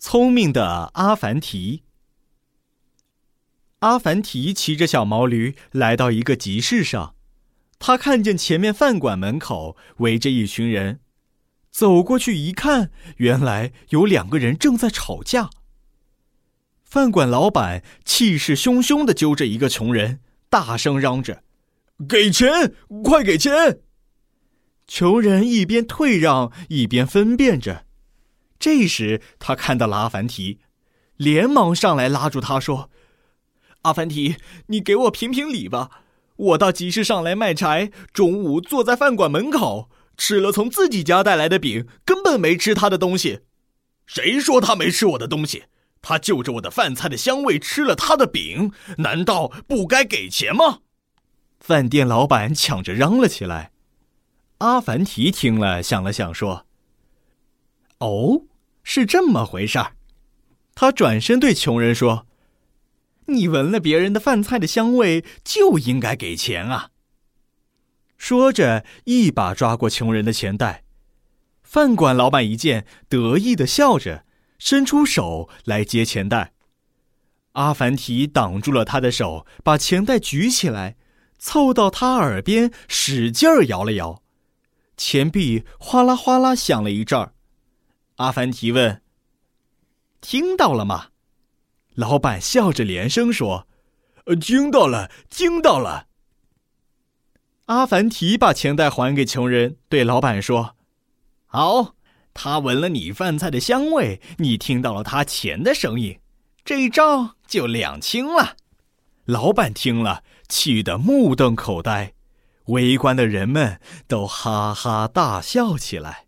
聪明的阿凡提。阿凡提骑着小毛驴来到一个集市上，他看见前面饭馆门口围着一群人，走过去一看，原来有两个人正在吵架。饭馆老板气势汹汹地揪着一个穷人，大声嚷着：“给钱，快给钱！”穷人一边退让，一边分辨着。这时，他看到了阿凡提，连忙上来拉住他说：“阿凡提，你给我评评理吧！我到集市上来卖柴，中午坐在饭馆门口，吃了从自己家带来的饼，根本没吃他的东西。谁说他没吃我的东西？他就着我的饭菜的香味吃了他的饼，难道不该给钱吗？”饭店老板抢着嚷了起来。阿凡提听了，想了想，说：“哦，是这么回事儿。”他转身对穷人说：“你闻了别人的饭菜的香味，就应该给钱啊！”说着，一把抓过穷人的钱袋。饭馆老板一见，得意的笑着，伸出手来接钱袋。阿凡提挡住了他的手，把钱袋举起来，凑到他耳边，使劲摇了摇。钱币哗啦哗啦响了一阵儿，阿凡提问：“听到了吗？”老板笑着连声说：“呃，听到了，听到了。”阿凡提把钱袋还给穷人，对老板说：“好，他闻了你饭菜的香味，你听到了他钱的声音，这一账就两清了。”老板听了，气得目瞪口呆。围观的人们都哈哈大笑起来。